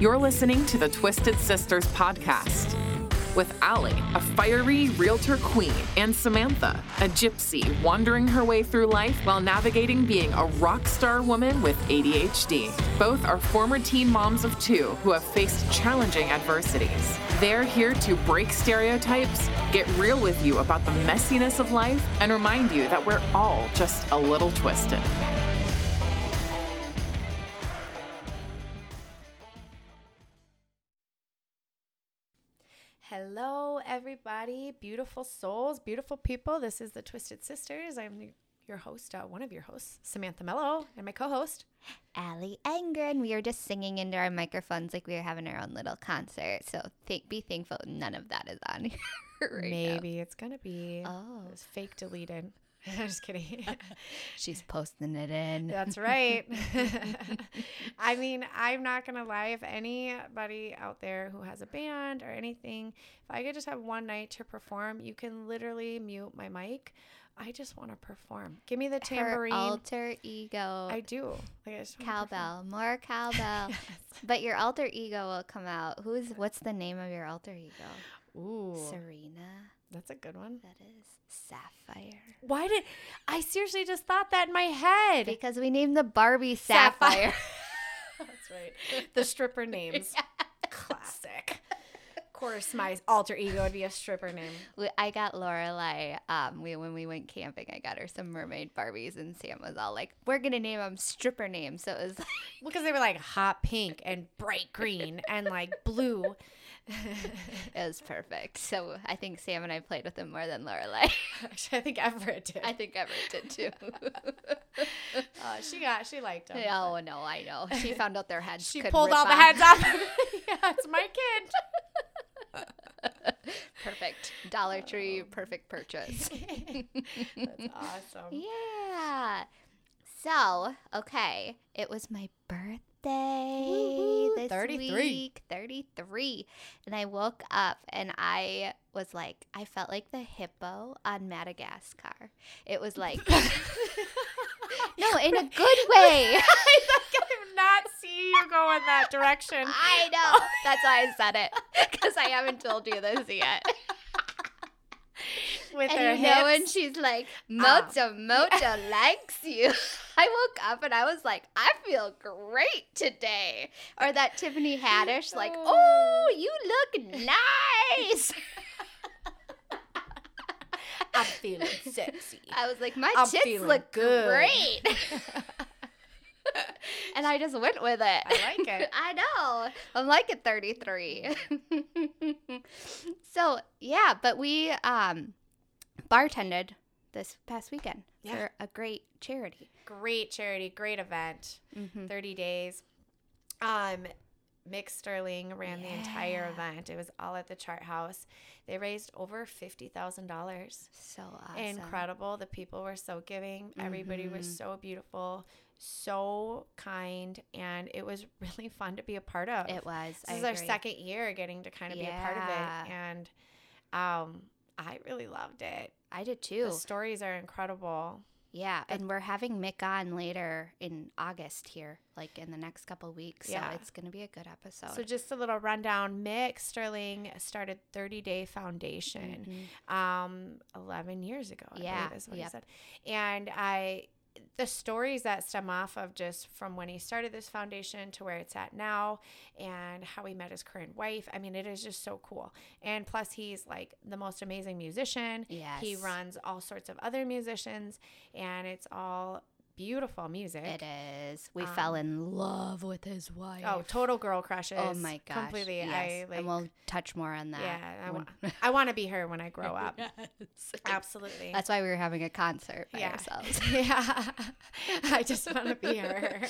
You're listening to the Twisted Sisters podcast with Allie, a fiery realtor queen, and Samantha, a gypsy wandering her way through life while navigating being a rock star woman with ADHD. Both are former teen moms of two who have faced challenging adversities. They're here to break stereotypes, get real with you about the messiness of life, and remind you that we're all just a little twisted. Hello, everybody, beautiful souls, beautiful people. This is the Twisted Sisters. I'm your host, uh, one of your hosts, Samantha Mello, and my co-host, Allie Anger, and we are just singing into our microphones like we are having our own little concert. So th- be thankful none of that is on here right Maybe it's gonna be. Oh, fake deleted. I'm just kidding. she's posting it in. That's right. I mean, I'm not gonna lie. If anybody out there who has a band or anything, if I could just have one night to perform, you can literally mute my mic. I just want to perform. Give me the Her tambourine. alter ego. I do. Like I just cowbell, more cowbell. But your alter ego will come out. Who's what's the name of your alter ego? Ooh, Serena. That's a good one. That is Sapphire. Why did I seriously just thought that in my head? Because we named the Barbie Sapphire. Sapphire. That's right. The stripper names. Classic. Of course, my alter ego would be a stripper name. We- I got Lorelai. Um, we when we went camping, I got her some mermaid Barbies, and Sam was all like, "We're gonna name them stripper names." So it was like, Because they were like hot pink and bright green and like blue. it was perfect. So I think Sam and I played with them more than Lorelai. Actually, I think Everett did. I think Everett did too. Uh, she got, she liked them. oh no, I know. She found out their heads. She pulled all the off. heads off. yeah, it's my kid. Perfect Dollar Tree, perfect purchase. That's awesome. Yeah. So, okay, it was my birthday Woo-hoo, this 33. week, 33. And I woke up and I was like, I felt like the hippo on Madagascar. It was like, no, in a good way. I did not see you go in that direction. I know. That's why I said it because I haven't told you this yet. With and her you know hips. she's like, Ah. Moto Moto likes you. I woke up and I was like, I feel great today. Or that Tiffany Haddish, like, oh, you look nice. I'm feeling sexy. I was like, my I'm tits look good. great. And I just went with it. I like it. I know. I'm like at 33. so yeah, but we um bartended this past weekend Yeah. for a great charity. Great charity, great event. Mm-hmm. 30 days. Um, Mick Sterling ran the entire event. It was all at the Chart House. They raised over fifty thousand dollars. So awesome. Incredible. The people were so giving. Everybody was Mhm. so beautiful, so kind, and it was really fun to be a part of. It was. This I is our second year getting to kind of be a part of it, and um, I really loved it. I did too. The stories are incredible. Yeah, and we're having Mick on later in August here, like in the next couple weeks. Yeah. So it's gonna be a good episode. So just a little rundown. Mick Sterling started 30 Day Foundation Mhm. um 11 years ago. I Yeah, what yep. he said. And I the stories that stem off of just from when he started this foundation to where it's at now and how he met his current wife. I mean, it is just so cool. And plus he's like the most amazing musician. Yes. He runs all sorts of other musicians and it's all beautiful music. It is. We fell Um, in love with his wife. Oh, total girl crushes. Oh my gosh. Completely. Yes. I like and we'll touch more on that. Yeah, I, when- I want to be her when I grow up. Yes. Absolutely. That's why we were having a concert by yeah. ourselves. yeah. I just want to be her.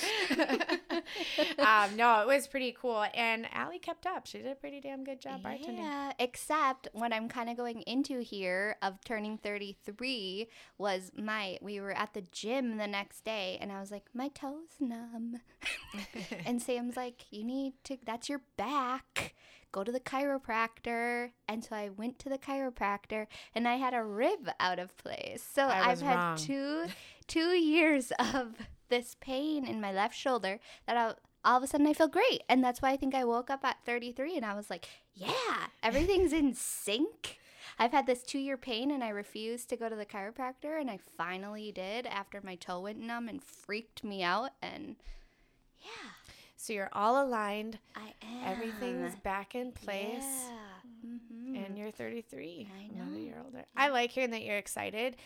um, no, it was pretty cool. And Allie kept up. She did a pretty damn good job bartending. Yeah, except when I'm kind of going into here of turning 33 was my we were at the gym the next day and I was like my toes numb. and Sam's like you need to that's your back. Go to the chiropractor. And so I went to the chiropractor and I had a rib out of place. So I I've had wrong. two two years of this pain in my left shoulder that I all of a sudden I feel great. And that's why I think I woke up at 33 and I was like, yeah, everything's in sync. I've had this two year pain and I refused to go to the chiropractor, and I finally did after my toe went numb and freaked me out. And yeah, So you're all aligned. I am. Everything's back in place. Yeah. Mhm. And you're 33. I Another know. year older. I like hearing that you're excited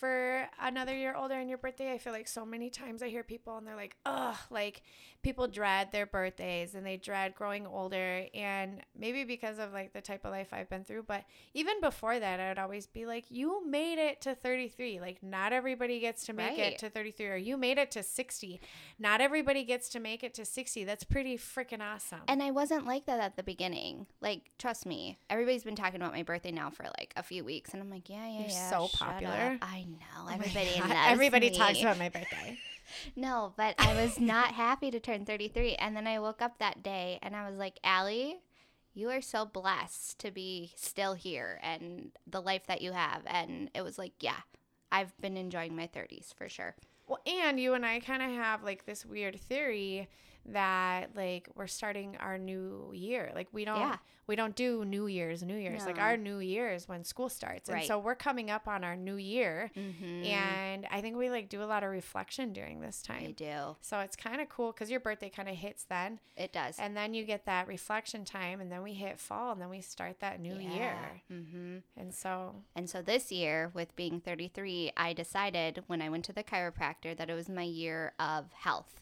for another year older and your birthday. I feel like so many times I hear people and they're like, ugh, like people dread their birthdays and they dread growing older. And maybe because of like the type of life I've been through. But even before that, I would always be like, you made it to 33. Like, not everybody gets to make Right. it to 33, or you made it to 60. Not everybody gets to make it to 60. That's pretty freaking awesome. And I wasn't like that at the beginning. Like, trust me, everybody's been talking about my birthday now for like a few weeks, and I'm like, yeah, yeah, You're yeah. so popular. I know Oh everybody loves Everybody me. talks about my birthday. No, but I was not happy to turn 33, and then I woke up that day and I was like, Allie. You are so blessed to be still here and the life that you have. And it was like, yeah, I've been enjoying my 30s for sure. Well, and you and I kind of have like this weird theory that like we're starting our new year. Like we don't Yeah. we don't do New Year's, New Year's. Like our new year is when school starts. And Right. so we're coming up on our new year. Mm-hmm. And I think we like do a lot of reflection during this time. do. So it's kind of cool because your birthday kind of hits then. It does. And then you get that reflection time. And then we hit fall and then we start that new year. Mm-hmm. And so And so this year, with being 33, I decided when I went to the chiropractor that it was my year of health.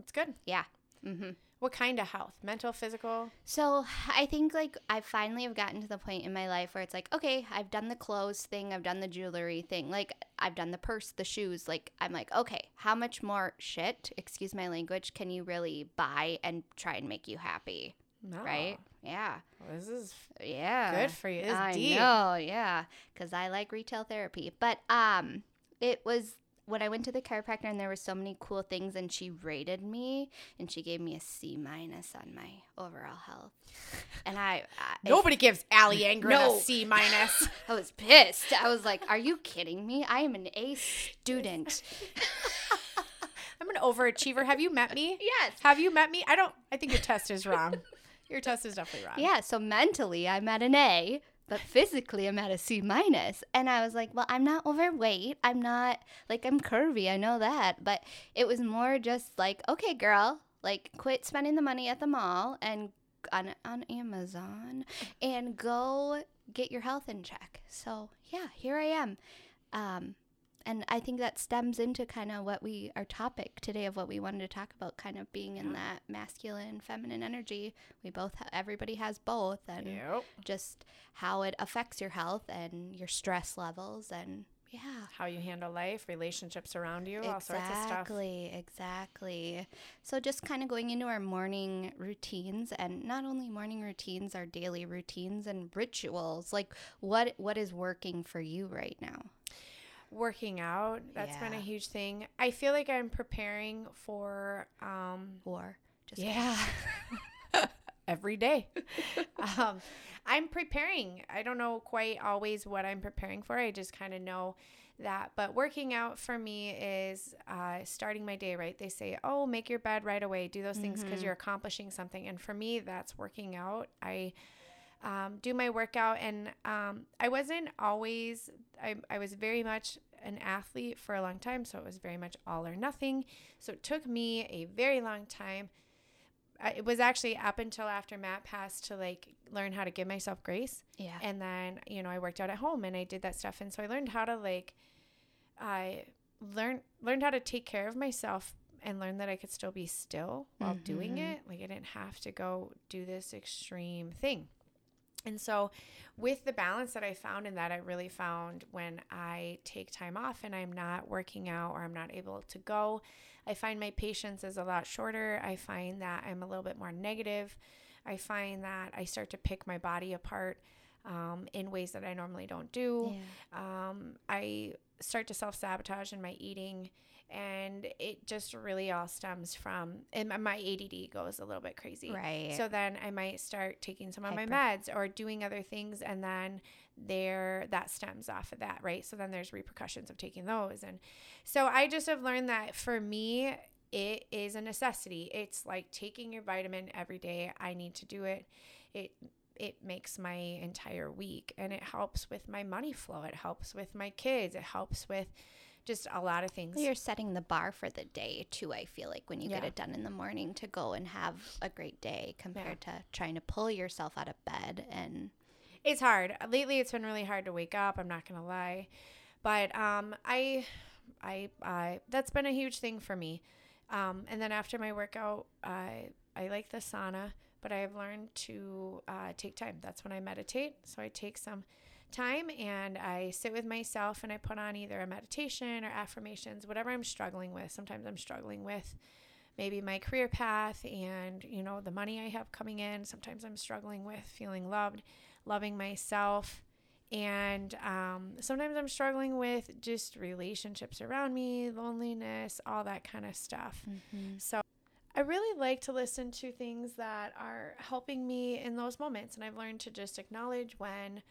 It's good. Yeah. Mm-hmm. What kind of health? Mental, physical? So I think like I finally have gotten to the point in my life where it's like, okay, I've done the clothes thing, I've done the jewelry thing, like I've done the purse, the shoes. Like I'm like, okay, how much more shit, excuse my language, can you really buy and try and make you happy? No. Right? Yeah. Well, this is Yeah. good for you. It's I deep. know, yeah, because I like retail therapy. But um, it was when I went to the chiropractor, and there were so many cool things, and she rated me, and she gave me a C minus on my overall health, and I, I Nobody gives Allie Angren No. a C minus. I was pissed. I was like, "Are you kidding me? I am an A student." I'm an overachiever. Have you met me? yes. Have you met me? I don't. I think your test is wrong. Your test is definitely wrong. Yeah, so mentally I'm at an A, but physically I'm at a C minus. And I was like, well, I'm not overweight. I'm not like I'm curvy. I know that. But it was more just like, okay, girl, like quit spending the money at the mall and on on Amazon and go get your health in check. So yeah, here I am. Um and I think that stems into kind of what we our topic today of what we wanted to talk about, kind of being in that masculine, feminine energy. We both, ha- everybody has both, and Yep. just how it affects your health and your stress levels, and yeah, How you handle life, relationships around you, all sorts of stuff. exactly, exactly. So just kind of going into our morning routines, and not only morning routines, our daily routines and rituals. Like what what is working for you right now? Working out, that's been a huge thing. I feel like I'm preparing for um Or just yeah. Every day. um, I'm preparing. I don't know quite always what I'm preparing for. I just kind of know that. But working out for me is uh, starting my day right. They say, oh, make your bed right away. Do those things because you're accomplishing something. And for me, that's working out. I um, do my workout, and um, I wasn't always. I, I was very much an athlete for a long time, so it was very much all or nothing. So it took me a very long time it was actually up until after Matt passed to like learn how to give myself grace. yeah, And then, you know, I worked out at home and I did that stuff. And so I learned how to like, I learned, learned how to take care of myself and learn that I could still be still while doing Mhm. it. Like I didn't have to go do this extreme thing. And so, with the balance that I found in that, I really found when I take time off and I'm not working out or I'm not able to go, I find my patience is a lot shorter. I find that I'm a little bit more negative. I find that I start to pick my body apart um, in ways that I normally don't do. Um, I start to self sabotage in my eating. And it just really all stems from, and my- ADD goes a little bit crazy. right. So then I might start taking some of Hyper. my meds or doing other things and then there that stems off of that, right? So then there's repercussions of taking those and so I just have learned that for me it is a necessity. It's like taking your vitamin every day. I need to do it. It it makes my entire week and it helps with my money flow. It helps with my kids. It helps with just a lot of things. You're setting the bar for the day too, I feel like when you Yeah. get it done in the morning to go and have a great day compared to trying to pull yourself out of bed and it's hard. Lately it's been really hard to wake up, I'm not going to lie. But um I I I that's been a huge thing for me. Um and then after my workout, I I like the sauna, but I've learned to uh, take time. That's when I meditate. So I take some time and I sit with myself and I put on either a meditation or affirmations, whatever I'm struggling with. Sometimes I'm struggling with maybe my career path and you know the money I have coming in. Sometimes I'm struggling with feeling loved, loving myself, and um, sometimes I'm struggling with just relationships around me, loneliness, all that kind of stuff. So I really like to listen to things that are helping me in those moments, and I've learned to just acknowledge when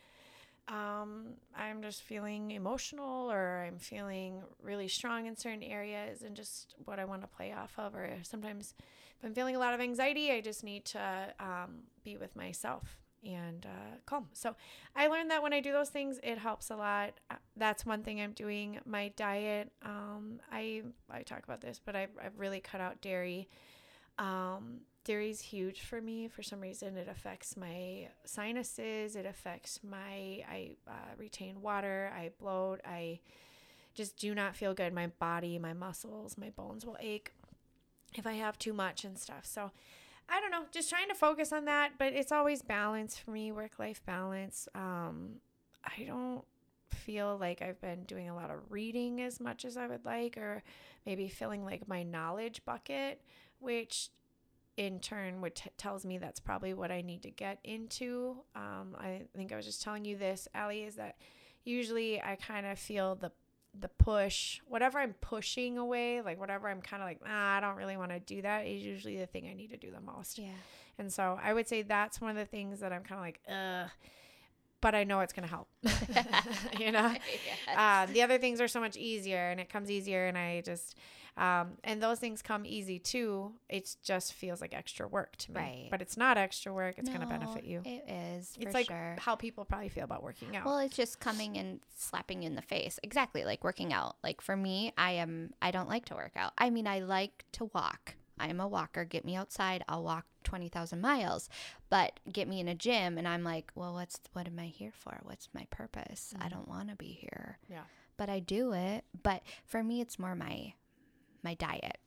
um, I'm just feeling emotional or I'm feeling really strong in certain areas and just what I want to play off of. Or sometimes if I'm feeling a lot of anxiety, I just need to um, be with myself and uh, calm. So I learned that when I do those things, it helps a lot. Uh, That's one thing I'm doing. My diet, um, I I talk about this, but I've, I've really cut out dairy. Um, dairy's huge for me. For some reason, it affects my sinuses. It affects my. I uh, retain water. I bloat. I just do not feel good. My body, my muscles, my bones will ache if I have too much and stuff. So I don't know. Just trying to focus on that, but it's always balance for me. Work life balance. Um, I don't feel like I've been doing a lot of reading as much as I would like, or maybe filling like my knowledge bucket, which in turn which t- tells me that's probably what I need to get into. Um, I think I was just telling you this, Allie, is that usually I kind of feel the the push, whatever I'm pushing away, like whatever I'm kind of like, ah, I don't really want to do that, is usually the thing I need to do the most. yeah. And so I would say that's one of the things that I'm kind of like, ugh, but I know it's going to help. you know? Um, the other things are so much easier and it comes easier. And I just, um, and those things come easy too. It just feels like extra work to me. Right. But it's not extra work. It's going to benefit you. It is. it's for like sure. how people probably feel about working out. Well, it's just coming and slapping you in the face. Exactly, like working out. Like for me, I am I don't like to work out. I mean, I like to walk. I am a walker. Get me outside, I'll walk 20,000 miles. But get me in a gym and I'm like, "Well, what's what am I here for? What's my purpose? I don't want to be here." yeah. But I do it. But for me, it's more my my diet.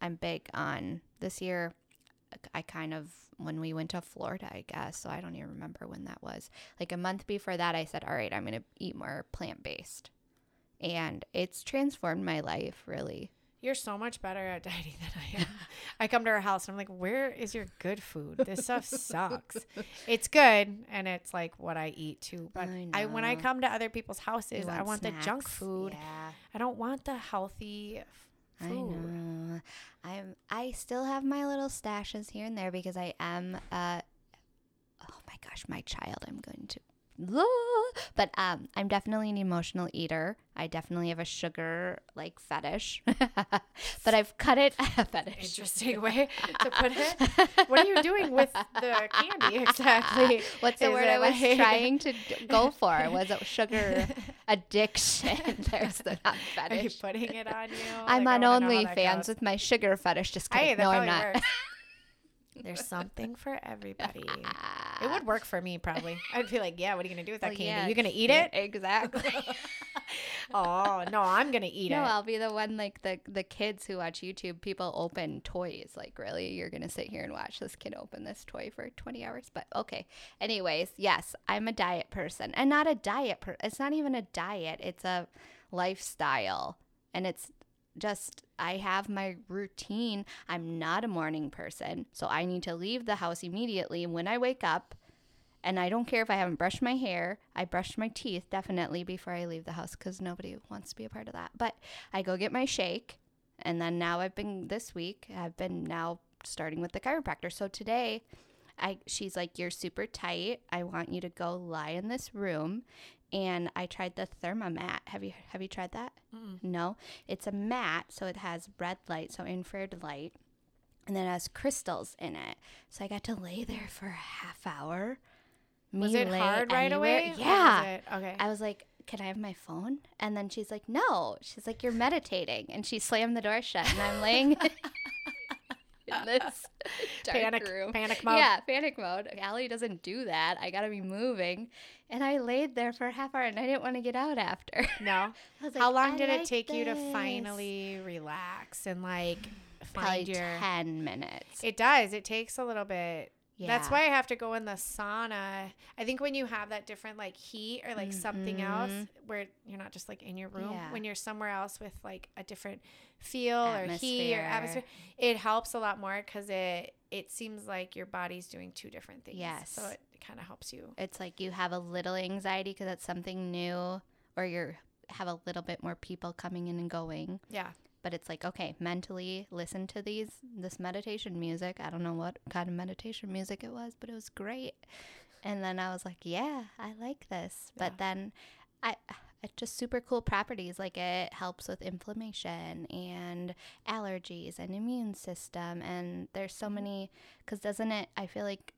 I'm big on this year I kind of when we went to Florida, I guess. So I don't even remember when that was. Like a month before that, I said, "All right, I'm going to eat more plant-based." And it's transformed my life, really. You're so much better at dieting than I am. I come to her house and I'm like, where is your good food? This stuff sucks. It's good and it's like what I eat too. But I I, when I come to other people's houses, You I want the junk food. Yeah. I don't want the healthy I know. I'm. I still have my little stashes here and there because I am. Uh, oh my gosh, my child. I'm going to. But um, I'm definitely an emotional eater. I definitely have a sugar like fetish, but I've cut it. fetish. Interesting way to put it. What are you doing with the candy exactly? What's the Is word I was like- trying to go for? Was it sugar addiction? There's the not Are you putting it on you? I'm Like, on wanna know how that OnlyFans with my sugar fetish. Just kidding. that no, I'm not. There's something for everybody. It would work for me probably. I'd be like, yeah, what are you gonna do with that Well, candy? yeah, you gonna eat yeah, it? Exactly. oh no, I'm gonna eat no, it. No, I'll be the one like the the kids who watch YouTube. People open toys. Like, really, you're gonna sit here and watch this kid open this toy for 20 hours? But okay. Anyways, yes, I'm a diet person, and not a diet. Per- it's not even a diet. It's a lifestyle, and it's just I have my routine. I'm not a morning person, so I need to leave the house immediately when I wake up. And I don't care if I haven't brushed my hair. I brush my teeth definitely before I leave the house because nobody wants to be a part of that. But I go get my shake. And then now I've been, this week, I've been now starting with the chiropractor. So today, I, she's like, You're super tight. I want you to go lie in this room and I tried the Thermomat. Have you have you tried that? Mm-mm. No, it's a mat, so it has red light, so infrared light, and then it has crystals in it. So I got to lay there for a half hour. Was Me it hard right away? Yeah. Okay. I was like, "Can I have my phone?" And then she's like, "No." She's like, "You're meditating," and she slammed the door shut, and I'm laying in this dark panic, room. panic mode. Yeah, panic mode. Allie doesn't do that. I gotta be moving, and I laid there for a half hour, and I didn't want to get out after. No. Was How long "I did it like take you to finally relax and like Probably find your? ten minutes. It does. It takes a little bit. That's why I have to go in the sauna. I think when you have that different like heat or like something else Mhm. where you're not just like in your room, Yeah. when you're somewhere else with like a different feel or heat or Atmosphere. atmosphere, it helps a lot more because it it seems like your body's doing two different things. Yes. So it kind of helps you. It's like you have a little anxiety because it's something new, or you're have a little bit more people coming in and going. Yeah. But it's like okay mentally listen to these this meditation music. I don't know what kind of meditation music it was but it was great. And then i was like yeah i like this. But then i it's just super cool properties like it helps with inflammation and allergies and immune system. And there's so mm-hmm. many because doesn't it i feel like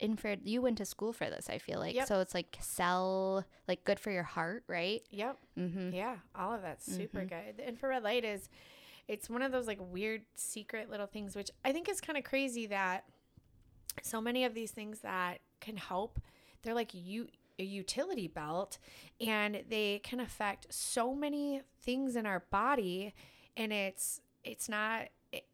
infrared you went to school for this i feel like Yep. so it's like cell like good for your heart right Yep. mm-hmm Yeah, all of that's super good. The infrared light is it's one of those like weird secret little things which I think is kind of crazy that so many of these things that can help they're like you a utility belt and they can affect so many things in our body and it's it's not it,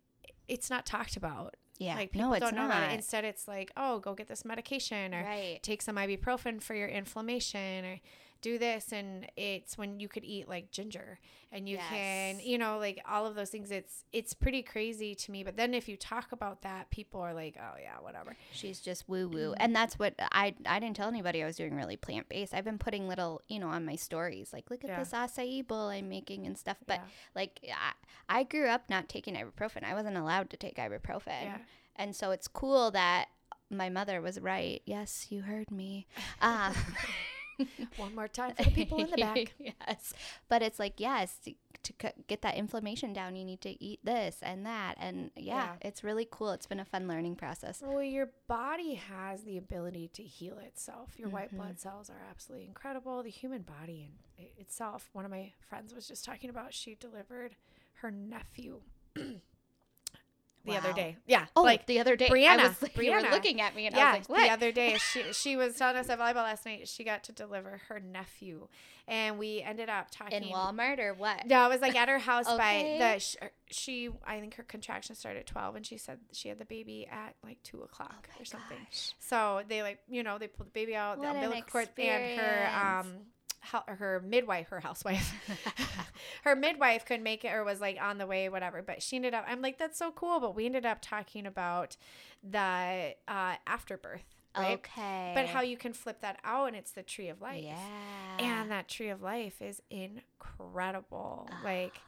it's not talked about. Yeah. Like people no it's don't know not. It. Instead it's like, "Oh, go get this medication or right. Take some ibuprofen for your inflammation or do this and it's when you could eat like ginger and you can you know like all of those things it's it's pretty crazy to me but then if you talk about that people are like oh yeah whatever She's just woo woo. And that's what I I didn't tell anybody I was doing really plant based. I've been putting little, you know, on my stories like look at Yeah. this acai bowl I'm making and stuff. But Yeah. like I, I grew up not taking ibuprofen. I wasn't allowed to take ibuprofen. Yeah. And so it's cool that my mother was right. Yes, you heard me. Um, one more time for the people in the back yes. But it's like, yes, to, to c- get that inflammation down, you need to eat this and that. And yeah, Yeah. it's really cool. It's been a fun learning process. well your body has the ability to heal itself your white Mm-hmm. blood cells are absolutely incredible the human body in itself one of my friends was just talking about she delivered her nephew the other day yeah Oh, like the other day, Brianna, I was, like, you were Brianna. looking at me, and yeah, I was like, "What?" the other day she she was telling us at volleyball last night. She got to deliver her nephew, and we ended up talking in Walmart or what? No, it was like at her house Okay. by the she. I think her contractions started at twelve, and she said she had the baby at like two o'clock or something. Gosh. So they like you know they pulled the baby out, the What an umbilical cord, and her um her midwife, her housewife, her midwife could make it or was like on the way, whatever. But she ended up. I'm like that's so cool. But we ended up talking about the uh, afterbirth, right? Okay. But how you can flip that out, and it's the tree of life. Yeah. And that tree of life is incredible. Like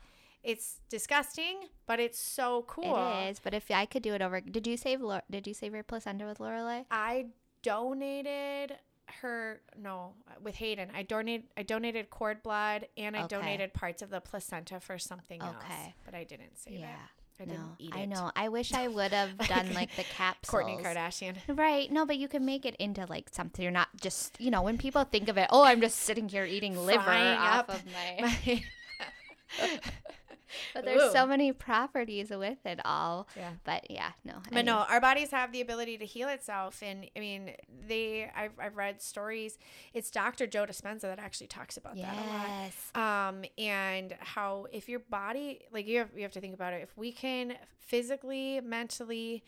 it's disgusting, but it's so cool. It is. But if I could do it over, did you save? Did you save your placenta with Lorelai? I donated her no with Hayden. I donated I donated cord blood and I Okay. donated parts of the placenta for something else. Okay. But I didn't save Yeah. it. I no, didn't eat it. I know. I wish I would have done like the capsules. Kourtney Kardashian. Right. No, but you can make it into like something. You're not just, you know, when people think of it, oh, I'm just sitting here eating liver Frying off up of my. My- but there's so many properties with it all. yeah. But yeah, no. I But no, our bodies have the ability to heal itself, and I mean, they. I've, I've read stories. It's Dr. Joe Dispenza that actually talks about that a lot. Yes. um and how if your body like you have you have to think about it if we can physically mentally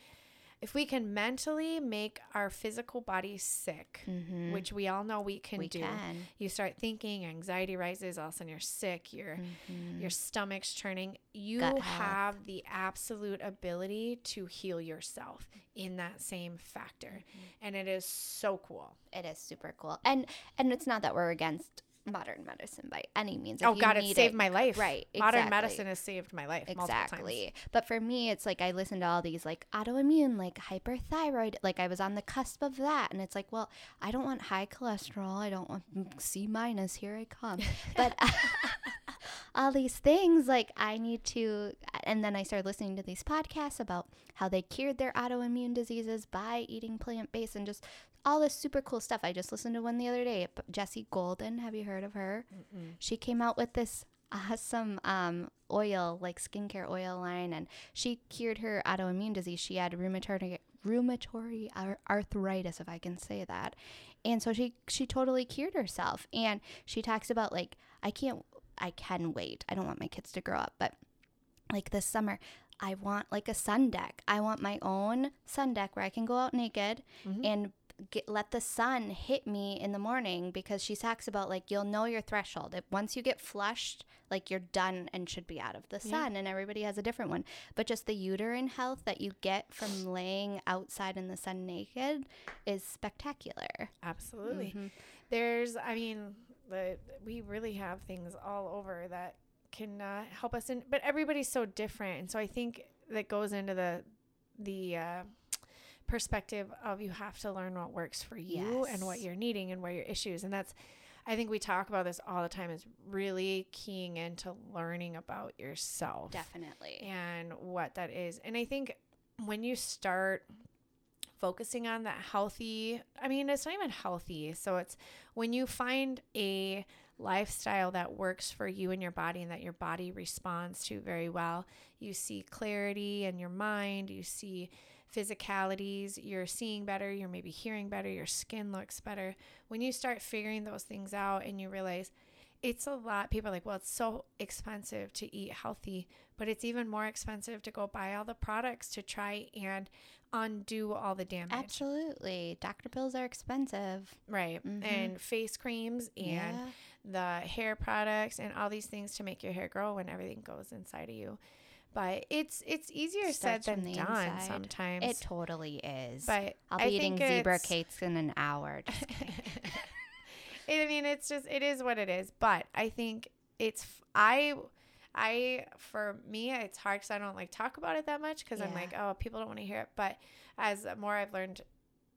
if we can mentally make our physical body sick Mhm. which we all know we can we do can. you start thinking anxiety rises all of a sudden you're sick your Mhm. your stomach's churning you have the absolute ability to heal yourself in that same factor Mm-hmm. and it is so cool It is super cool. And and it's not that we're against modern medicine by any means. oh If you God, it saved my life. Right. Modern exactly. medicine has saved my life multiple times. Exactly. But for me, it's like I listen to all these like autoimmune, like hyperthyroid. Like I was on the cusp of that. And it's like, well, I don't want high cholesterol. I don't want C minus. Here I come. But all these things, like I need to. And then I started listening to these podcasts about how they cured their autoimmune diseases by eating plant based and just all this super cool stuff. I just listened to one the other day. Jessie Golden. Have you heard of her? She came out with this awesome um, oil, like skincare oil line, and she cured her autoimmune disease. She had rheumatoid rheumatoid arthritis, if I can say that, and so she she totally cured herself. And she talks about like I can't, I can wait. I don't want my kids to grow up, but like this summer. I want like a sun deck. I want my own sun deck where I can go out naked and get, let the sun hit me in the morning because she talks about like you'll know your threshold. If once you get flushed, like you're done and should be out of the sun and everybody has a different one. But just the uterine health that you get from laying outside in the sun naked is spectacular. Absolutely. Mm-hmm. There's, I mean, the, we really have things all over that can uh, help us in, but everybody's so different, and so I think that goes into the the uh, perspective of you have to learn what works for you and what you're needing and where your issues, and that's. I think we talk about this all the time is really keying into learning about yourself Definitely. and what that is. And I think when you start focusing on that healthy, I mean, it's not even healthy. So it's when you find a lifestyle that works for you and your body and that your body responds to very well, you see clarity in your mind, you see physicalities, you're seeing better, you're maybe hearing better, your skin looks better. When you start figuring those things out and you realize, it's a lot. People are like, well, it's so expensive to eat healthy, but it's even more expensive to go buy all the products to try and undo all the damage. Absolutely. Doctor pills are expensive. Right. Mm-hmm. And face creams and Yeah. the hair products and all these things to make your hair grow when everything goes inside of you. But it's it's easier said than done inside. sometimes. It totally is. but I'll be I eating zebra cakes in an hour. Just I mean, it's just it is what it is. But I think it's I I for me it's hard because I don't like talk about it that much because I'm like oh people don't want to hear it. But as more I've learned,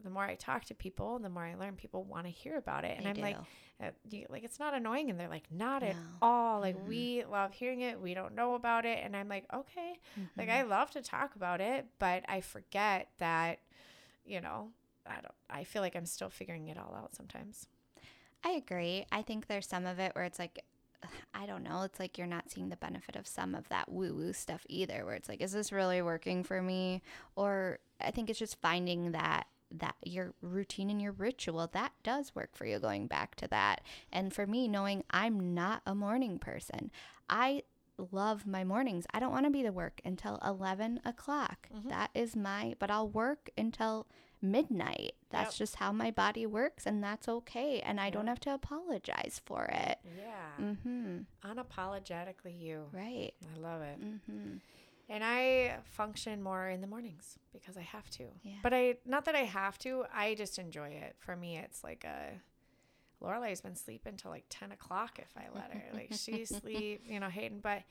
the more I talk to people, the more I learn. People want to hear about it, and They I'm like. Uh, you, like it's not annoying and they're like not at all like Mhm. we love hearing it we don't know about it and i'm like okay like Mm-hmm. i love to talk about it but i forget that you know i don't i feel like i'm still figuring it all out sometimes I agree. I think there's some of it where it's like, I don't know. It's like you're not seeing the benefit of some of that woo woo stuff either, where it's like, is this really working for me? Or I think it's just finding that that your routine and your ritual that does work for you going back to that. And for me knowing i'm not a morning person i love my mornings. I don't want to be to work until 11 o'clock. That is my but i'll work until midnight. That's Yep. just how my body works and that's okay and i don't have to apologize for it. Yeah. Mm-hmm. Unapologetically you. Right. I love it. Mm-hmm and i function more in the mornings because i have to Yeah. but i not that i have to i just enjoy it for me it's like a Lorelai's been sleeping till like 10 o'clock if I let her. Like she sleep, you know, Hayden. But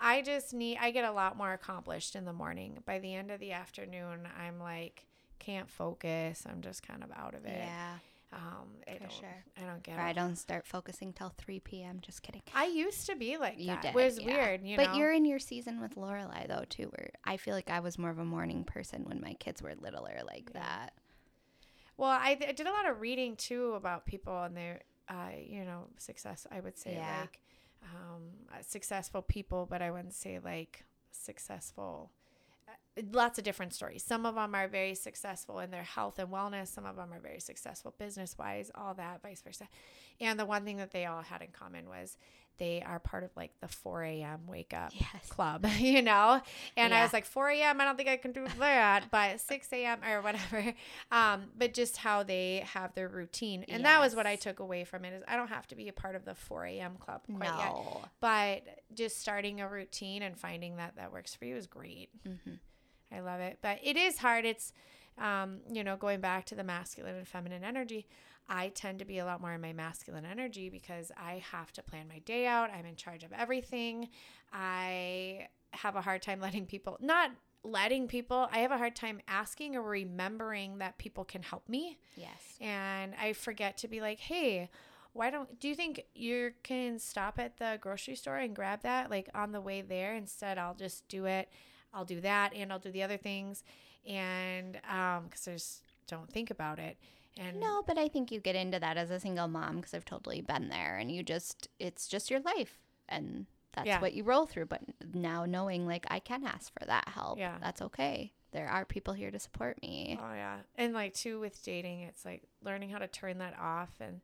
I just need, I get a lot more accomplished in the morning. By the end of the afternoon, I'm like, can't focus. I'm just kind of out of it. yeah Um, I For don't, sure. I don't get or i don't start focusing till 3 p.m just kidding I used to be like You that. did. It was yeah. weird, you but know. you're in your season with Lorelai though too, where I feel like I was more of a morning person when my kids were littler like that. Well, I, I did a lot of reading too about people and their, uh, you know, success. I would say Yeah. like um, uh, successful people, but I wouldn't say like successful. Lots of different stories. Some of them are very successful in their health and wellness. Some of them are very successful business wise, all that, vice versa. And the one thing that they all had in common was they are part of like the 4 a.m. wake up Yes. club, you know? And I was like, 4 a.m., I don't think I can do that, but 6 a.m. or whatever. Um, but just how they have their routine. And that was what I took away from it is I don't have to be a part of the 4 a.m. club quite yet. No. But just starting a routine and finding that that works for you is great. Mhm. I love it. But it is hard. It's, um, you know, going back to the masculine and feminine energy. I tend to be a lot more in my masculine energy because I have to plan my day out. I'm in charge of everything. I have a hard time letting people, not letting people, I have a hard time asking or remembering that people can help me. Yes. And I forget to be like, hey, why don't do you think you can stop at the grocery store and grab that like on the way there instead i'll just do it i'll do that and i'll do the other things and um because there's don't think about it and No, but I think you get into that as a single mom because I've totally been there and you just, it's just your life and that's Yeah. what you roll through. But now knowing like I can ask for that help, Yeah. that's okay. There are people here to support me. oh yeah and like too with dating it's like learning how to turn that off and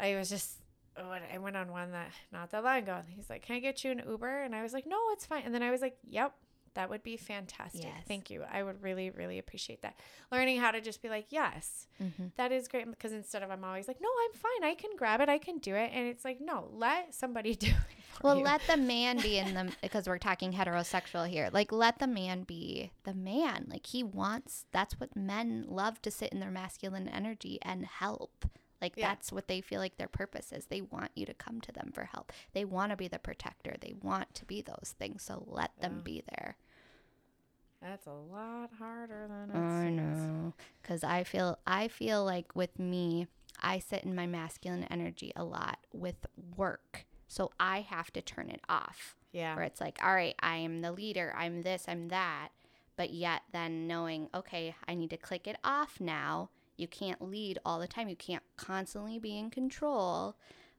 i was just oh, I went on one that not that long ago. and He's like, "Can I get you an Uber?" And I was like, "No, it's fine." And then I was like, "Yep, that would be fantastic. Yes. Thank you. I would really, really appreciate that." Learning how to just be like, "Yes, Mhm. that is great." Because instead of I'm always like, "No, I'm fine. I can grab it. I can do it," and it's like, "No, let somebody do it." Well, you. let the man be in the because we're talking heterosexual here. Like let the man be the man. Like he wants that's what men love to sit in their masculine energy and help. Like Yeah. that's what they feel like their purpose is. They want you to come to them for help. They want to be the protector. They want to be those things. So let them Yeah. be there. That's a lot harder than it I seems. know. Cuz I feel I feel like with me, I sit in my masculine energy a lot with work. So I have to turn it off. Yeah. where it's like, all right, I am the leader, I'm this, I'm that. But yet, then knowing, okay, I need to click it off now. You can't lead all the time. You can't constantly be in control.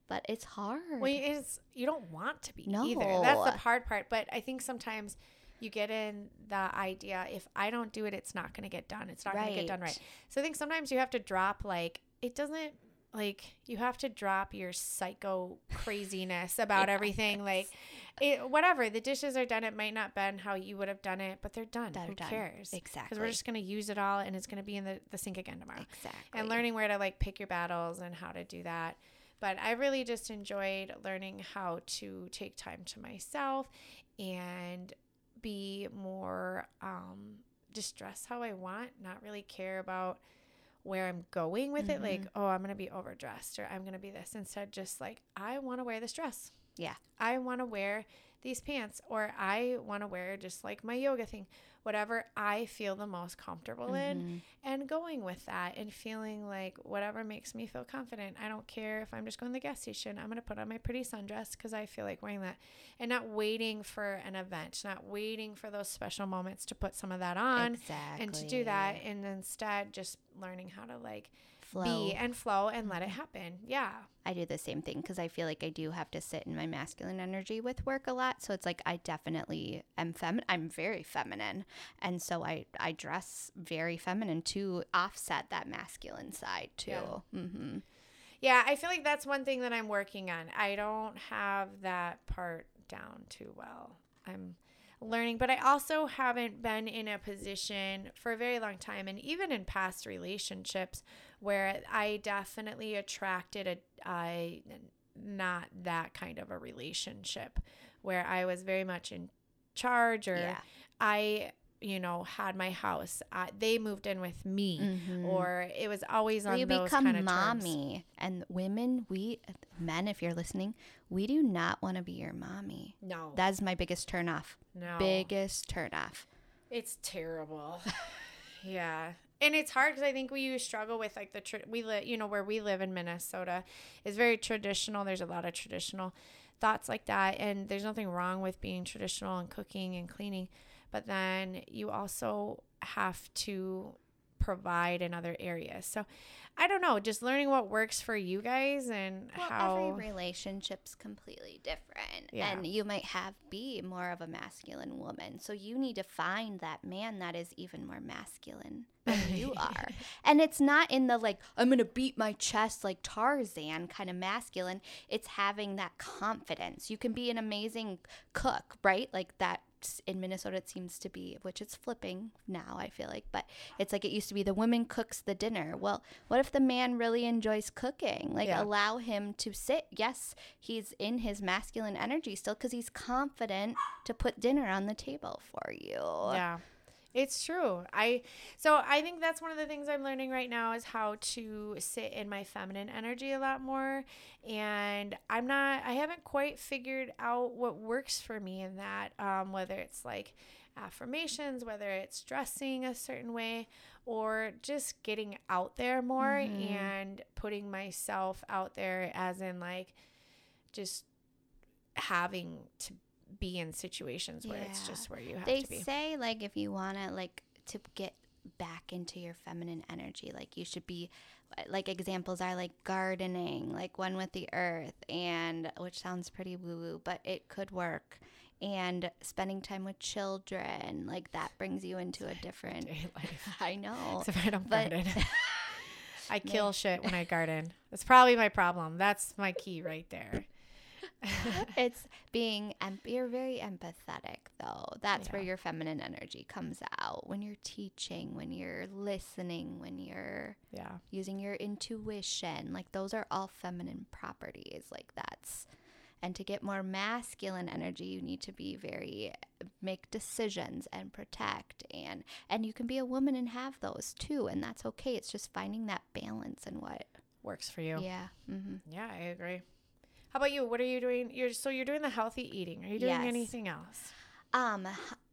But it's hard. Well, it's you don't want to be No. either. That's the hard part. But I think sometimes you get in the idea if I don't do it, it's not going to get done. It's not going to get done Right. right. So I think sometimes you have to drop like it doesn't like you have to drop your psycho craziness about everything like it whatever the dishes are done it might not been how you would have done it but they're done They're who done. cares because we're just going to use it all and it's going to be in the, the sink again tomorrow exactly. and learning where to like pick your battles and how to do that. But I really just enjoyed learning how to take time to myself and be more um just dress how I want, not really care about where I'm going with it like, oh, I'm going to be overdressed or I'm going to be this instead just like I want to wear this dress. Yeah. I want to wear these pants or I want to wear just like my yoga thing, whatever I feel the most comfortable in Mhm. and going with that and feeling like whatever makes me feel confident. I don't care if I'm just going to the gas station. I'm going to put on my pretty sundress because I feel like wearing that and not waiting for an event, not waiting for those special moments to put some of that on exactly. and to do that. And instead, just learning how to like Flow. be and flow and let it happen. Yeah. I do the same thing because I feel like I do have to sit in my masculine energy with work a lot. So it's like I definitely am feminine. I'm very feminine, and so I I dress very feminine to offset that masculine side too. Yeah. Mm-hmm. Yeah, I feel like that's one thing that I'm working on. I don't have that part down too well. I'm learning, but I also haven't been in a position for a very long time and even in past relationships where I definitely attracted a I not that kind of a relationship where I was very much in charge or Yeah. I you know had my house uh, they moved in with me Mhm. or it was always on you those become kind of terms. mommy, and women, we men, if you're listening, we do not want to be your mommy. No, That's my biggest turn off. no, Biggest turn off. It's terrible. yeah, and it's hard because I think we struggle with like the we live, you know, where we live in Minnesota is very traditional. There's a lot of traditional thoughts like that, and there's nothing wrong with being traditional and cooking and cleaning, but then you also have to provide in other areas. So I don't know, just learning what works for you guys and Well, how every relationship's completely different. Yeah. And you might have be more of a masculine woman. So you need to find that man that is even more masculine than you are. and it's not in the like, I'm going to beat my chest like Tarzan kind of masculine. It's having that confidence. You can be an amazing cook, right? Like that in Minnesota it seems to be which it's flipping now I feel like but it's like it used to be the woman cooks the dinner well what if the man really enjoys cooking like Yeah. allow him to sit yes he's in his masculine energy still because he's confident to put dinner on the table for you Yeah. It's true. I so I think that's one of the things I'm learning right now is how to sit in my feminine energy a lot more and I'm not I haven't quite figured out what works for me in that um, whether it's like affirmations, whether it's dressing a certain way or just getting out there more Mhm. and putting myself out there as in like just having to be in situations where it's just where you have they to be. They say like if you want to like to get back into your feminine energy like you should be uh, like examples are like gardening like one with the earth and which sounds pretty woo woo but it could work and spending time with children like that brings you into a different life. i know Except I don't But- garden. I kill shit when I garden. That's probably my problem. That's my key right there. it's being em- you're very empathetic though that's where your feminine energy comes out when you're teaching when you're listening when you're Yeah. using your intuition like those are all feminine properties like that's and to get more masculine energy you need to be very make decisions and protect and and you can be a woman and have those too and that's okay it's just finding that balance and what Works for you. yeah mm-hmm. Yeah, I agree. How about you? What are you doing? You're so you're doing the healthy eating. Are you doing Yes. anything else? Um,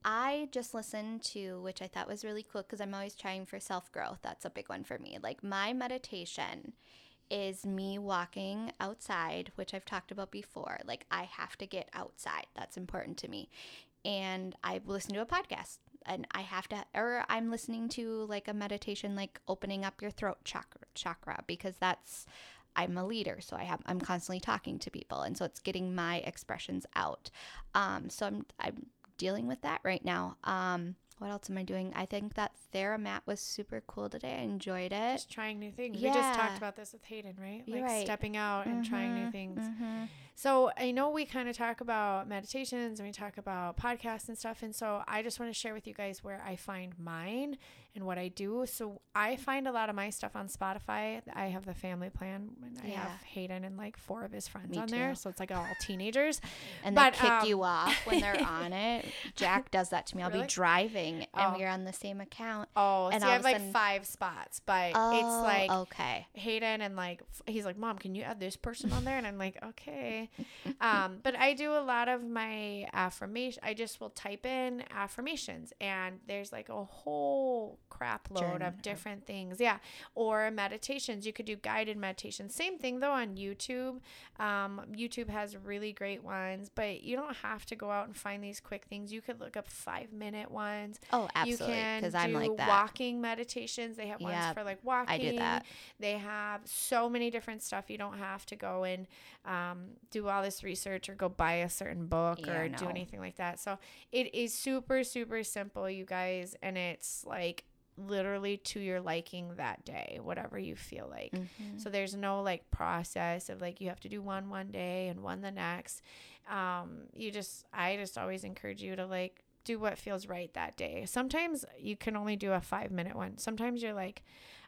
I just listened to, which I thought was really cool because I'm always trying for self growth. That's a big one for me. Like my meditation is me walking outside, which I've talked about before. Like I have to get outside. That's important to me. And I listen to a podcast and I have to, or I'm listening to like a meditation, like opening up your throat chakra, chakra because that's, I'm a leader, so I have I'm constantly talking to people, and so it's getting my expressions out. Um, so I'm I'm dealing with that right now. Um, what else am I doing? I think that Theramat was super cool today. I enjoyed it. Just trying new things. Yeah. We just talked about this with Hayden, right? Like right. stepping out and trying new Mhm, things. mhm. So I know we kind of talk about meditations and we talk about podcasts and stuff. And so I just want to share with you guys where I find mine and what I do. So I find a lot of my stuff on Spotify. I have the family plan and I Yeah. have Hayden and like four of his friends Me on there. So it's like all teenagers. And But, they kick um, you off when they're on it. Jack does that to me. I'll Really? be driving and Oh. we're on the same account. Oh, And all I have like sudden- five spots, but Oh, it's like okay. Hayden and like he's like, Mom, can you add this person on there? And I'm like, okay. Um, but I do a lot of my affirmation. I just will type in affirmations, and there's like a whole crap load Journal. of different things. Yeah, or meditations. You could do guided meditations. Same thing though on YouTube. Um, YouTube has really great ones, but you don't have to go out and find these quick things. You could look up five minute ones. Oh, absolutely. You can Because do I'm like that. walking meditations. They have ones for like walking. I do that. They have so many different stuff. You don't have to go and um, do all this research or go buy a certain book Yeah, or do anything like that. So it is super, super simple, you guys. And it's like literally to your liking that day, whatever you feel like. Mhm. So there's no like process of like you have to do one one day and one the next. Um, you just, I just always encourage you to like do what feels right that day. Sometimes you can only do a five minute one. Sometimes you're like,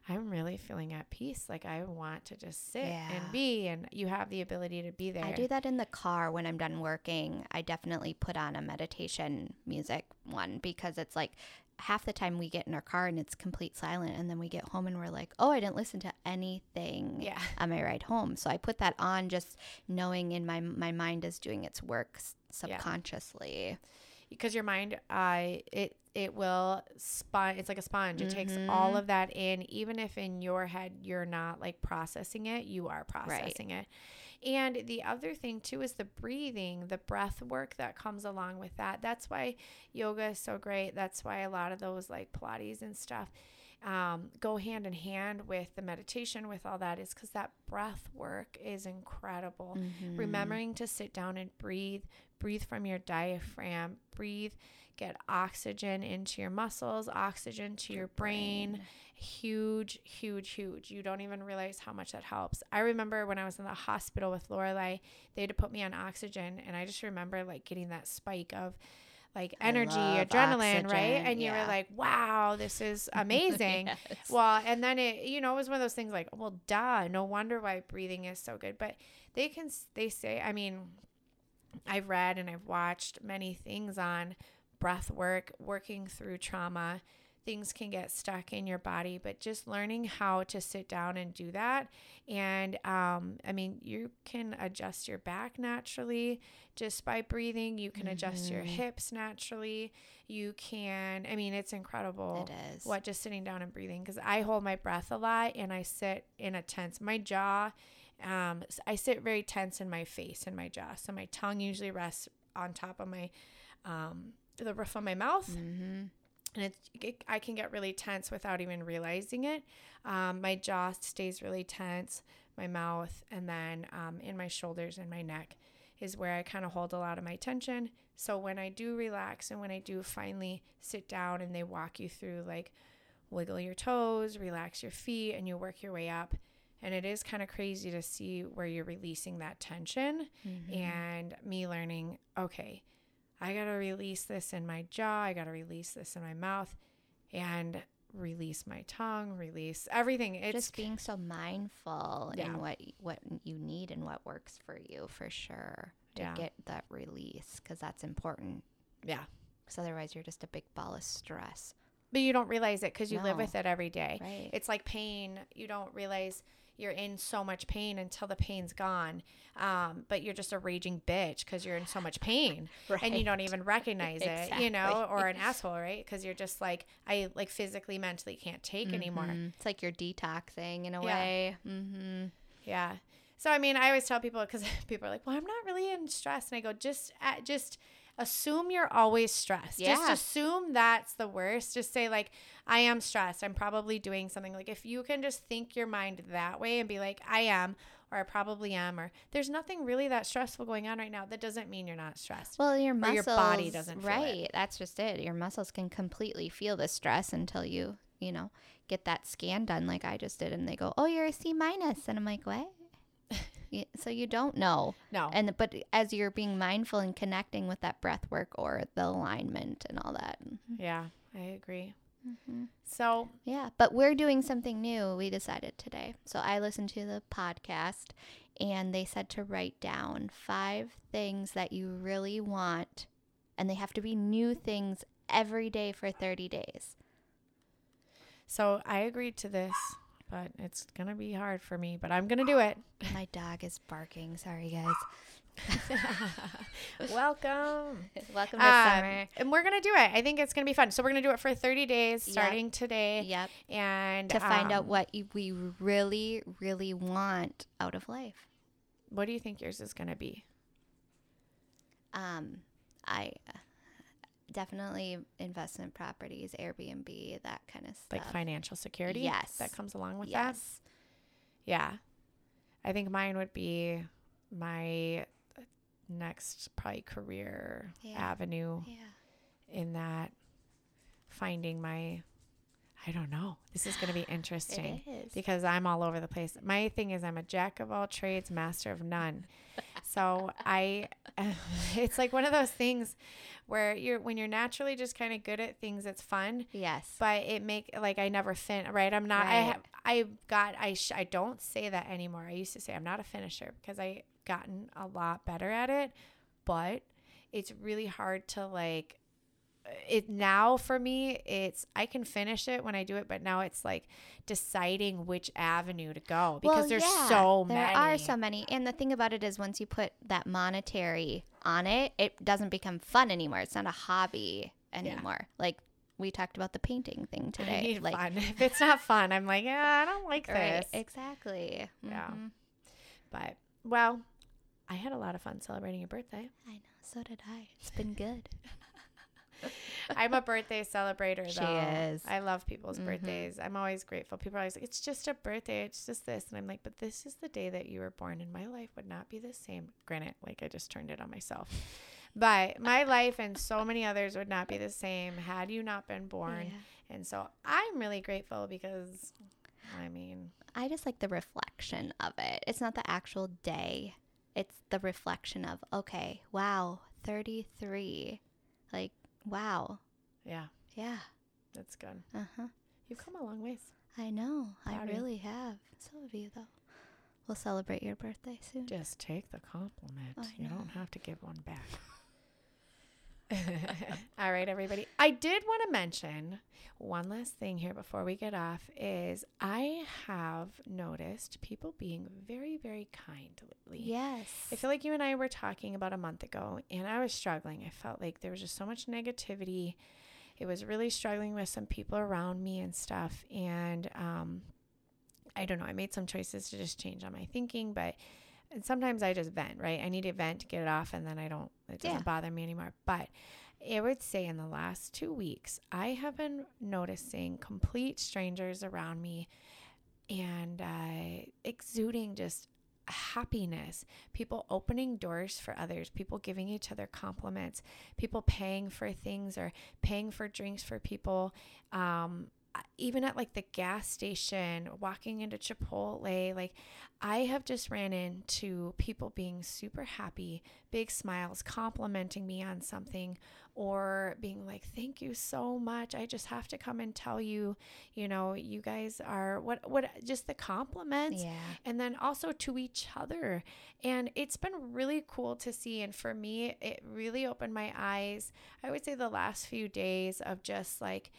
I'm really feeling at peace. Like I want to just sit Yeah. and be, and you have the ability to be there. I do that in the car when I'm done working. I definitely put on a meditation music one because it's like half the time we get in our car and it's complete silent and then we get home and we're like, "Oh, I didn't listen to anything Yeah. on my ride home." So I put that on just knowing in my my mind is doing its work subconsciously. Because your mind uh it it will spon it's like a sponge. It takes Mhm. all of that in. Even if in your head you're not like processing it you are processing it. And the other thing too is the breathing the breath work that comes along with that. That's why yoga is so great. That's why a lot of those like pilates and stuff um, go hand in hand with the meditation with all that is because that breath work is incredible. Mhm. remembering to sit down and breathe breathe from your diaphragm breathe get oxygen into your muscles oxygen to your, brain. huge huge huge you don't even realize how much that helps i remember when i was in the hospital with lorelei they had to put me on oxygen and i just remember like getting that spike of like energy adrenaline right oxygen, and you yeah. were like wow this is amazing Yes. well, and then it, you know, it was one of those things like, well, duh, no wonder why breathing is so good. But they can, they say, I mean, I've read and I've watched many things on breath work, working through trauma, things can get stuck in your body, but just learning how to sit down and do that. And um, I mean, you can adjust your back naturally just by breathing, you can adjust your hips naturally. You can, I mean, it's incredible It is. what just sitting down and breathing because I hold my breath a lot and I sit in a tense, my jaw. Um, I sit very tense in my face and my jaw. So my tongue usually rests on top of my, um, the roof of my mouth Mm-hmm. and it's it, I can get really tense without even realizing it. Um, my jaw stays really tense, my mouth, and then um, in my shoulders and my neck is where I kind of hold a lot of my tension. So when I do relax and when I do finally sit down and they walk you through like wiggle your toes, relax your feet, and you work your way up. And it is kind of crazy to see where you're releasing that tension mm-hmm. and me learning, okay, I got to release this in my jaw. I got to release this in my mouth and release my tongue, release everything. It's Just being so mindful Yeah. in what what you need and what works for you for sure to Yeah. get that release because that's important. yeah. Because otherwise, you're just a big ball of stress. But you don't realize it because you live with it every day. Right. It's like pain. You don't realize you're in so much pain until the pain's gone. Um, but you're just a raging bitch because you're in so much pain and you don't even recognize it, you know, or an asshole, right? Because you're just like, I like physically, mentally can't take anymore. Mhm. It's like you're detoxing in a Yeah. way. Mm-hmm. Yeah. So I mean, I always tell people because people are like, "Well, I'm not really in stress," and I go, "Just, uh, just assume you're always stressed. Just assume that's the worst. Just say like, I am stressed. I'm probably doing something. Like if you can just think your mind that way and be like, I am, or I probably am, or there's nothing really that stressful going on right now. That doesn't mean you're not stressed. Well, your Or muscles, your body doesn't feel it. right? That's just it. Your muscles can completely feel the stress until you, you know, get that scan done, like I just did, and they go, "Oh, you're a C minus," and I'm like, "What?" So you don't know, no. and but as you're being mindful and connecting with that breath work or the alignment and all that, yeah, I agree. Mm-hmm. So yeah. But we're doing something new. We decided today. So I listened to the podcast, and they said to write down five things that you really want, and they have to be new things every day for 30 days. So I agreed to this, but it's gonna be hard for me. But I'm gonna do it. My dog is barking. Sorry, guys. Welcome. Welcome to Um, summer. and we're gonna do it. I think it's gonna be fun. So we're gonna do it for 30 days, Yep. starting today, Yep. and To find out um, what we really, really want out of life. What do you think yours is gonna be? Um, I uh, definitely investment properties, Airbnb, that kind of stuff. Like financial security? Yes. That comes along with that. yes. Yeah. I think mine would be my next probably career Yeah. avenue Yeah. in that finding my I don't know. This is going to be interesting. Because I'm all over the place. My thing is I'm a jack of all trades, master of none. So I it's like one of those things where you're when you're naturally just kind of good at things it's fun, Yes. but it make like I never fin right. I'm not I Right. have I got I sh- I don't say that anymore. I used to say I'm not a finisher because I gotten a lot better at it, but it's really hard to like it now for me it's i can finish it when i do it but now it's like deciding which avenue to go because Well, there's yeah, so there many. are so many. And the thing about it is once you put that monetary on it it doesn't become fun anymore. It's not a hobby anymore. Like we talked about the painting thing today like fun. If it's not fun i'm like yeah i don't like right this. exactly. Yeah. Mhm. but well i had a lot of fun celebrating your birthday. I know so did i. It's been good i'm a birthday celebrator She though is. i love people's Mhm. birthdays i'm always grateful people are always like it's just a birthday it's just this and i'm like but this is the day that you were born and my life would not be the same granted like i just turned it on myself but my life and so many others would not be the same had you not been born Yeah. and so i'm really grateful because i mean I just like the reflection of it. It's not the actual day. It's the reflection of, okay, wow, 33. Like, wow. yeah Yeah. that's good Uh-huh. you've come a long ways I know. I Proud you. really have. Some of you though. We'll celebrate your birthday soon. just take the compliment I you don't have to give one back All right, everybody. I did want to mention one last thing here before we get off is I have noticed people being very, very kind lately. Yes. I feel like you and I were talking about a month ago, and I was struggling. I felt like there was just so much negativity. It was really struggling with some people around me and stuff. And um, I don't know. I made some choices to just change on my thinking, but and sometimes I just vent, right? I need to vent to get it off, and then I don't. It doesn't Yeah. bother me anymore. But I would say in the last two weeks, I have been noticing complete strangers around me and uh, exuding just happiness, people opening doors for others, people giving each other compliments, people paying for things or paying for drinks for people. Um, even at like the gas station, walking into Chipotle, like I have just ran into people being super happy, big smiles, complimenting me on something, or being like, "Thank you so much. I just have to come and tell you, you know, you guys are what what just the compliments." Yeah. and then also to each other. And it's been really cool to see. And for me, it really opened my eyes. I would say the last few days of just like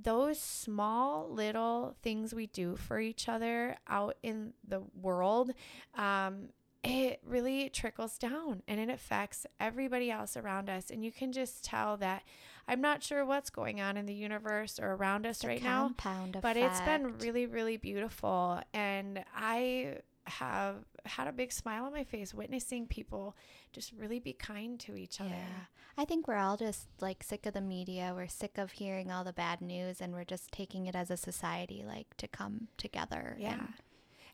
those small little things we do for each other out in the world. Um, it really trickles down and it affects everybody else around us. And you can just tell that I'm not sure what's going on in the universe or around us The right now compound but it's been really really beautiful and i have had a big smile on my face witnessing people just really be kind to each other Yeah. I think we're all just like sick of the media. We're sick of hearing all the bad news and we're just taking it as a society like to come together. yeah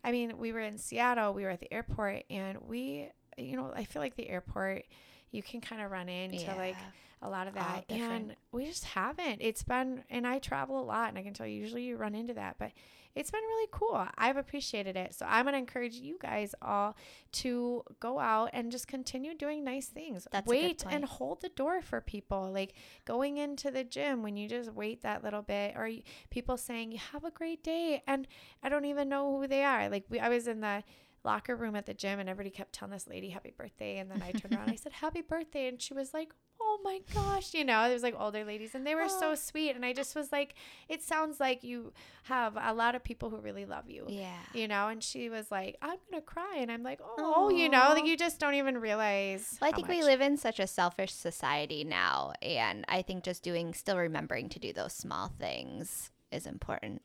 i mean we were in seattle we were at the airport and we you know i feel like the airport you can kind of run into like a lot of that and we just haven't. It's been and i travel a lot and i can tell you usually you run into that but it's been really cool. I've appreciated it. So i'm going to encourage you guys all to go out and just continue doing nice things. That's wait and hold the door for people like going into the gym when you just wait that little bit or you, people saying you have a great day and i don't even know who they are. Like we, i was in the locker room at the gym and everybody kept telling this lady happy birthday. And then i turned around and i said happy birthday. And she was like oh my gosh you know it was like older ladies and they were so oh. sweet. And i just was like it sounds like you have a lot of people who really love you Yeah. you know? And she was like i'm gonna cry. And i'm like oh you know? Like you just don't even realize Well, I think we live in such a selfish society now, and I think just doing, still remembering to do those small things is important.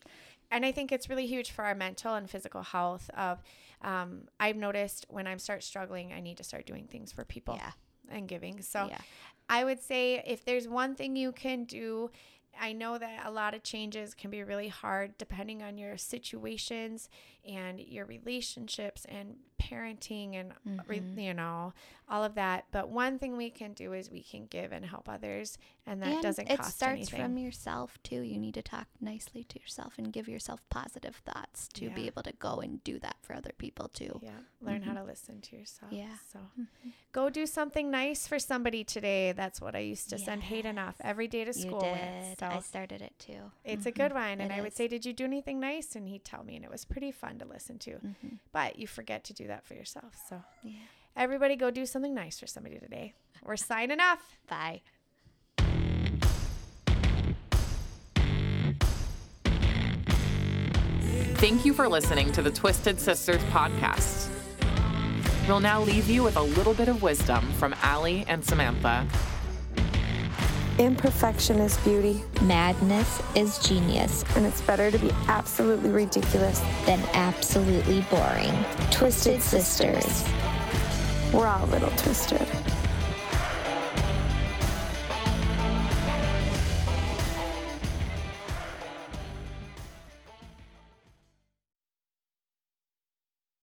and I think it's really huge for our mental and physical health. Of, um, I've noticed when I start struggling, I need to start doing things for people Yeah. and giving. So yeah. I would say if there's one thing you can do, I know that a lot of changes can be really hard depending on your situations and your relationships and parenting and Mhm. you know all of that. But one thing we can do is we can give and help others, and that and doesn't it cost starts anything. from yourself too. You need to talk nicely to yourself and give yourself positive thoughts to be able to go and do that for other people too. Yeah, learn how to listen to yourself. Mm-hmm. Yeah. So go do something nice for somebody today. That's what I used to send Hayden off every day to school You did. with. So I started it too. it's a good one. And It I would say, Did you do anything nice? And he'd tell me, and it was pretty fun to listen to. Mhm. But you forget to do that for yourself. So Yeah. everybody go do something nice for somebody today. We're signing off. Bye. Thank you for listening to the Twisted Sisters podcast. We'll now leave you with a little bit of wisdom from Allie and Samantha. Imperfection is beauty, Madness is genius, and it's better to be absolutely ridiculous. than absolutely boring. Twisted Sisters. We're all a little twisted.